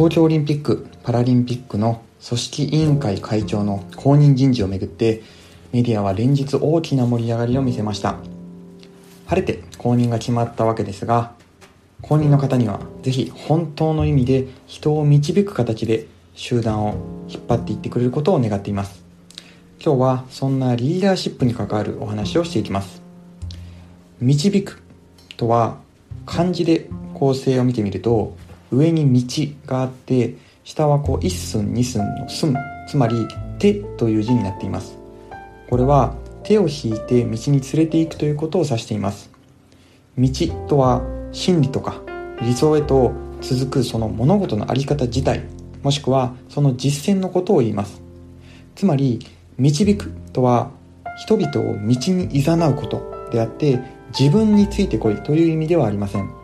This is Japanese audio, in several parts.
東京オリンピック・パラリンピックの組織委員会会長の後任人事をめぐってメディアは連日大きな盛り上がりを見せました。晴れて後任が決まったわけですが後任の方にはぜひ本当の意味で人を導く形で集団を引っ張っていってくれることを願っています。今日はそんなリーダーシップに関わるお話をしていきます。導くとは漢字で構成を見てみると上に道があって下はこう一寸二寸の寸つまり手という字になっています。これは手を引いて道に連れていくということを指しています。道とは真理とか理想へと続くその物事の在り方自体もしくはその実践のことを言います。つまり導くとは人々を道に誘うことであって自分についてこいという意味ではありません。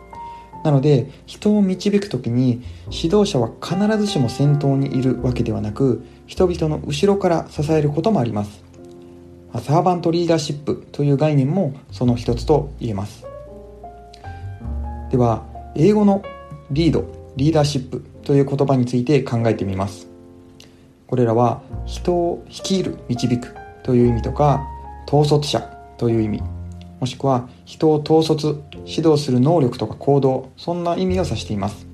なので人を導く時に指導者は必ずしも先頭にいるわけではなく人々の後ろから支えることもあります。サーバントリーダーシップという概念もその一つと言えます。では英語のリードリーダーシップという言葉について考えてみます。これらは人を率いる導くという意味とか統率者という意味。もしくは人を統率指導する能力とか行動そんな意味を指しています。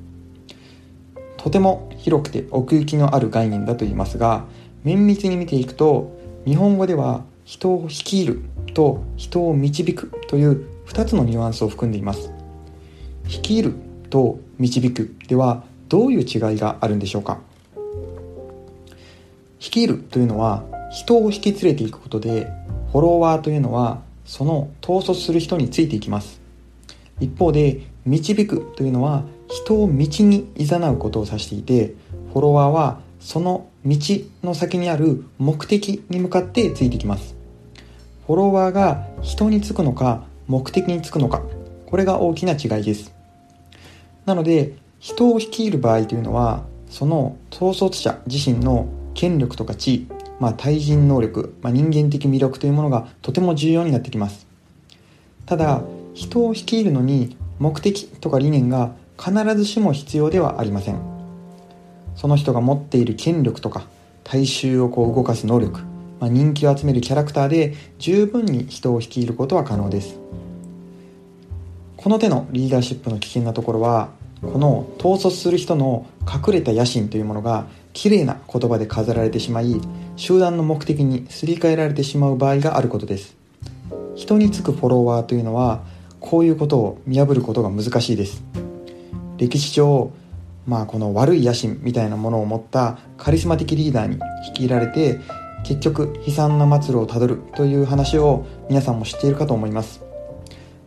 とても広くて奥行きのある概念だと言いますが綿密に見ていくと日本語では人を率いると人を導くという2つのニュアンスを含んでいます。率いると導くではどういう違いがあるんでしょうか。率いるというのは人を引き連れていくことでフォロワーというのはその統率する人についていきます。一方で導くというのは人を道に誘うことを指していてフォロワーはその道の先にある目的に向かってついてきます。フォロワーが人につくのか目的につくのかこれが大きな違いです。なので人を率いる場合というのはその統率者自身の権力とか地位、まあ、対人能力、まあ、人間的魅力というものがとても重要になってきます。ただ人を率いるのに目的とか理念が必ずしも必要ではありません。その人が持っている権力とか大衆をこう動かす能力、まあ、人気を集めるキャラクターで十分に人を率いることは可能です。この手のリーダーシップの危険なところはこの統率する人の隠れた野心というものが綺麗な言葉で飾られてしまい集団の目的にすり替えられてしまう場合があることです。人につくフォロワーというのはこういうことを見破ることが難しいです。歴史上まあこの悪い野心みたいなものを持ったカリスマ的リーダーに率いられて結局悲惨な末路をたどるという話を皆さんも知っているかと思います。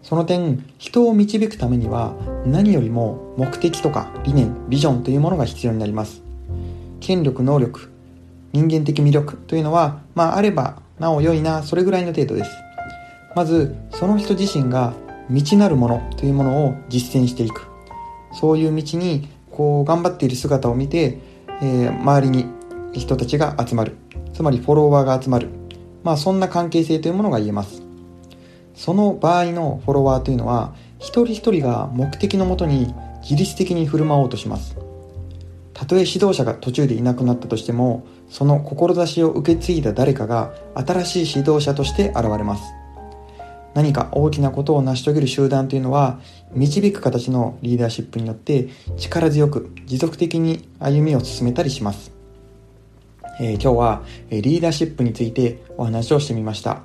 その点人を導くためには何よりも目的とか理念ビジョンというものが必要になります。権力能力人間的魅力というのはまああればなお良いなそれぐらいの程度です。まずその人自身が道なるものというものを実践していく。そういう道にこう頑張っている姿を見て、えー、周りに人たちが集まる。つまりフォロワーが集まる。まあそんな関係性というものが言えます。その場合のフォロワーというのは一人一人が目的のもとに自律的に振る舞おうとします。たとえ指導者が途中でいなくなったとしてもその志を受け継いだ誰かが新しい指導者として現れます。何か大きなことを成し遂げる集団というのは導く形のリーダーシップによって力強く持続的に歩みを進めたりします、えー、今日はリーダーシップについてお話をしてみました、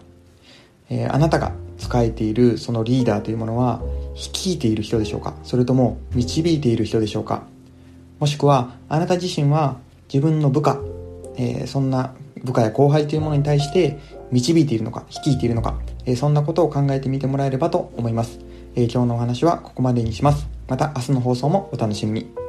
えー、あなたが使えているそのリーダーというものは率いている人でしょうか？それとも導いている人でしょうか？もしくはあなた自身は自分の部下、えー、そんな部下や後輩というものに対して導いているのか率いているのか、えー、そんなことを考えてみてもらえればと思います、えー、今日のお話はここまでにします。また明日の放送もお楽しみに。